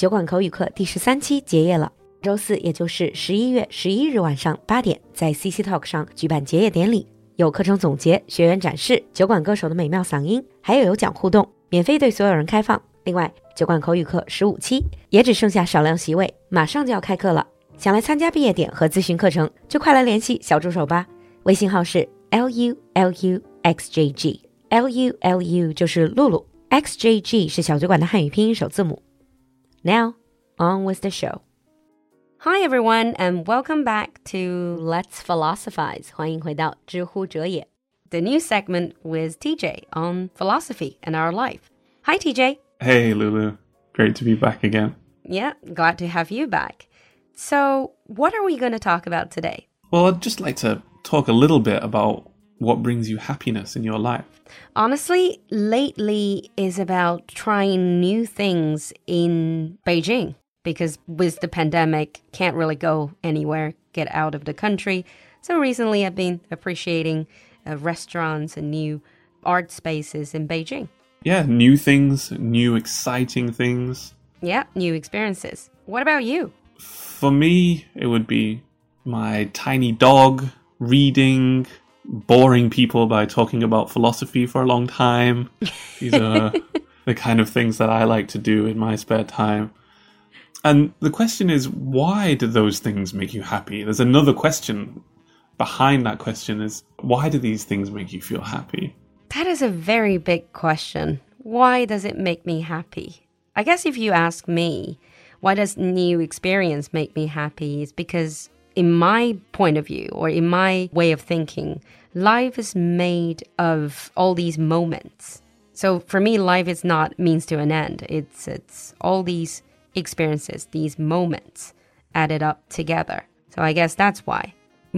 酒馆口语课第十三期结业了。周四，也就是十一月十一日晚上八点，在 CC Talk 上举办结业典礼，有课程总结、学员展示酒馆歌手的美妙嗓音，还有有奖互动，免费对所有人开放。另外，酒馆口语课十五期也只剩下少量席位，马上就要开课了。想来参加毕业典和咨询课程，就快来联系小助手吧。微信号是 l u l u x j g，l u l u 就是露露，x j g 是小酒馆的汉语拼音首字母。Now on with the show. Hi everyone, and welcome back to Let's Philosophize. 欢迎回到知乎者也 the new segment with TJ on philosophy and our life. Hi TJ. Hey Lulu, great to be back again. Yeah, glad to have you back. So, what are we going to talk about today? Well, I'd just like to talk a little bit about what brings you happiness in your life. Honestly, lately is about trying new things in Beijing because with the pandemic, can't really go anywhere, get out of the country. So recently, I've been appreciating uh, restaurants and new art spaces in Beijing. Yeah, new things, new exciting things. Yeah, new experiences. What about you? For me, it would be my tiny dog reading, boring people by talking about philosophy for a long time. These are the kind of things that I like to do in my spare time. And the question is, why do those things make you happy? There's another question behind that question is, why do these things make you feel happy? That is a very big question. Why does it make me happy? I guess if you ask me, why does new experience make me happy is because in my point of view or in my way of thinking life is made of all these moments. So for me life is not means to an end. It's it's all these experiences these moments added up together. So i guess that's why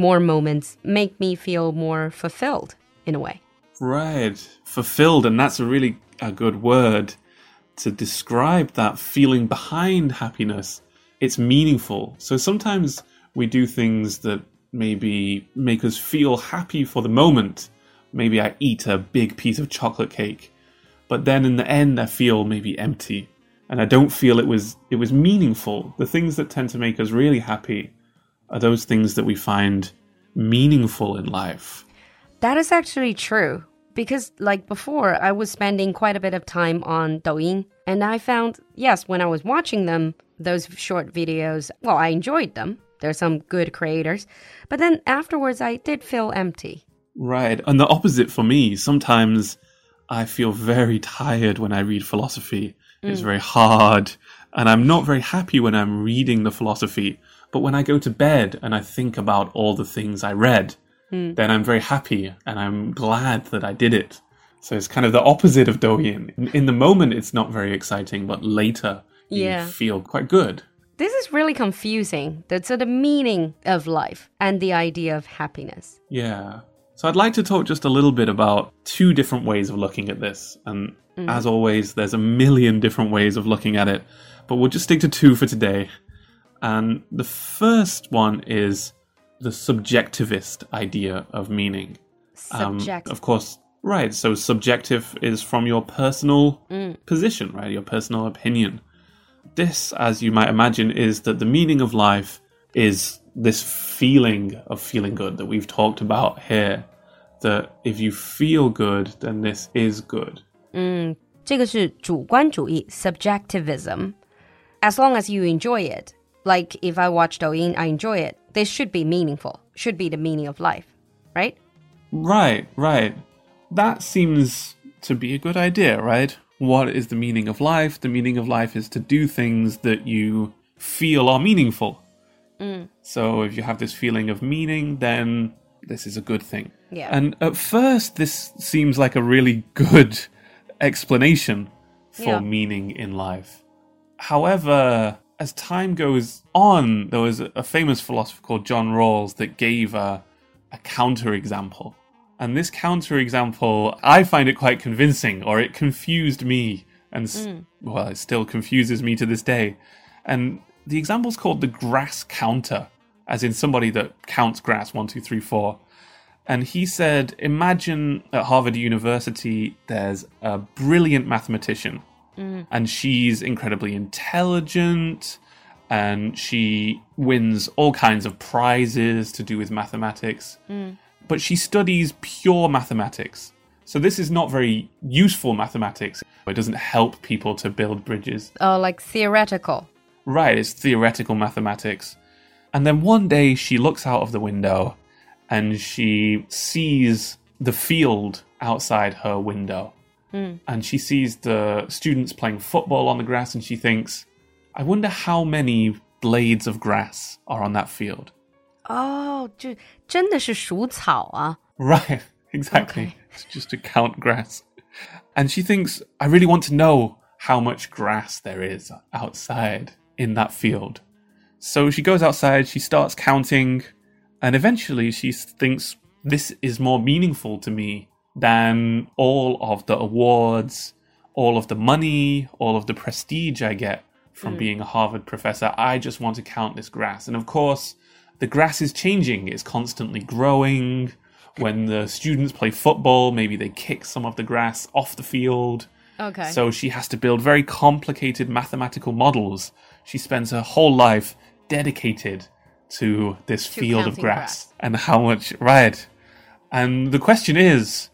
more moments make me feel more fulfilled in a way. Right. Fulfilled and that's a really a good word to describe that feeling behind happiness. It's meaningful. So sometimes we do things that maybe make us feel happy for the moment. Maybe I eat a big piece of chocolate cake, but then in the end I feel maybe empty and I don't feel it was it was meaningful. The things that tend to make us really happy are those things that we find meaningful in life. That is actually true because like before I was spending quite a bit of time on Douyin and I found yes when I was watching them those short videos well I enjoyed them there's some good creators but then afterwards I did feel empty right and the opposite for me sometimes I feel very tired when I read philosophy it's mm. very hard and I'm not very happy when I'm reading the philosophy but when I go to bed and I think about all the things I read mm. then I'm very happy and I'm glad that I did it. So it's kind of the opposite of Douyin. In, in the moment, it's not very exciting, but later you yeah. feel quite good. This is really confusing. That's the meaning of life and the idea of happiness. Yeah. So I'd like to talk just a little bit about two different ways of looking at this. And mm. as always, there's a million different ways of looking at it, but we'll just stick to two for today. And the first one is the subjectivist idea of meaning. Subject. Um, of course, right. So subjective is from your personal mm. position, right? Your personal opinion This, as you might imagine, is that the meaning of life is this feeling of feeling good that we've talked about here. That if you feel good, then this is good. 嗯，这个是主观主义 subjectivism. As long as you enjoy it, like if I watch Douyin, I enjoy it. This should be meaningful, should be the meaning of life, right? Right, right. That seems to be a good idea, right? What is the meaning of life? The meaning of life is to do things that you feel are meaningful. Mm. So if you have this feeling of meaning, then this is a good thing. Yeah. And at first, this seems like a really good explanation for yeah. meaning in life. However, as time goes on, there was a famous philosopher called John Rawls that gave a, a counterexample. And this counterexample, I find it quite convincing, or it confused me, and mm. well, it still confuses me to this day. And the example's called the grass counter, as in somebody that counts grass one, two, three, four. And he said, Imagine at Harvard University there's a brilliant mathematician and she's incredibly intelligent and she wins all kinds of prizes to do with mathematics. But she studies pure mathematics. So this is not very useful mathematics. It doesn't help people to build bridges. Oh, like theoretical. Right, it's theoretical mathematics. And then one day she looks out of the window and she sees the field outside her window. Hmm. And she sees the students playing football on the grass and she thinks, I wonder how many blades of grass are on that field. Oh, 就真的是数草啊。Right, exactly. Okay. It's just to count grass. And she thinks, I really want to know how much grass there is outside in that field. So she goes outside, she starts counting, and eventually she thinks, this is more meaningful to me than all of the awards, all of the money, all of the prestige I get from mm. being a Harvard professor. I just want to count this grass. And of course, the grass is changing, it's constantly growing. When the students play football, maybe they kick some of the grass off the field. Okay. So she has to build very complicated mathematical models. She spends her whole life dedicated to this field of grass, grass. and how much, right? And the question is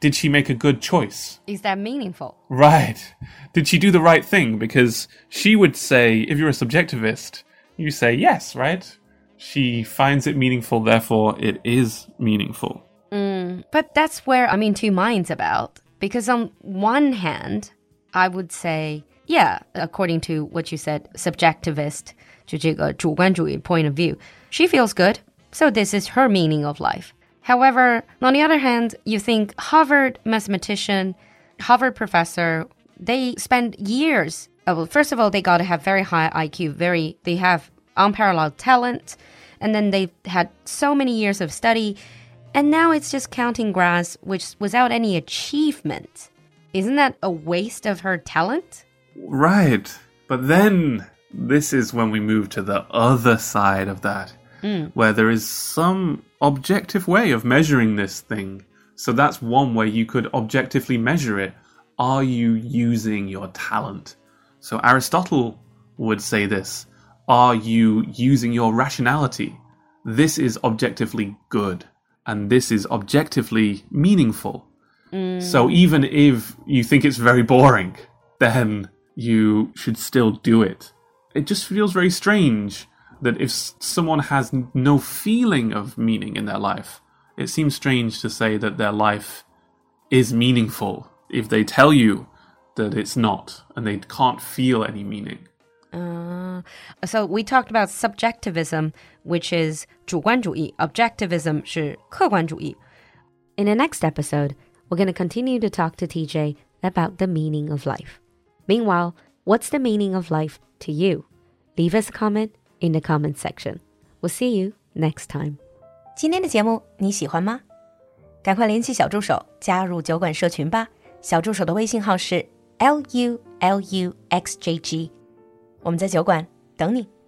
did she make a good choice? is that meaningful? Right. Did she do the right thing? Because she would say, if you're a subjectivist, you say yes, right? She finds it meaningful, therefore it is meaningful. But that's where I'm in two minds about. Because on one hand, I would say, yeah, according to what you said, subjectivist, 就这个主观主义 point of view, she feels good. So this is her meaning of life. However, on the other hand, you think Harvard mathematician, Harvard professor, they spend years. uh, Well, first of all, they got to have very high IQ, very, they have unparalleled talent. And then they've had so many years of study. And now it's just counting grass, which without any achievement. Isn't that a waste of her talent? Right. But then this is when we move to the other side of that, hmm. where there is some objective way of measuring this thing. So that's one way you could objectively measure it. Are you using your talent? So Aristotle would say this Are you using your rationality? This is objectively good, and this is objectively meaningful. Mm. So even if you think it's very boring, then you should still do it. It just feels very strange that if someone has no feeling of meaning in their life, it seems strange to say that their life is meaningful if they tell you that it's not and they can't feel any meaning. So we talked about subjectivism, which is 主观主义, objectivism 是客观主义. In the next episode, we're going to continue to talk to TJ about the meaning of life. Meanwhile, what's the meaning of life to you? Leave us a comment in the comment section. We'll see you next time. 今天的节目你喜欢吗？赶快联系小助手加入酒馆社群吧。小助手的微信号是 l u l u x j g， 我们在酒馆等你。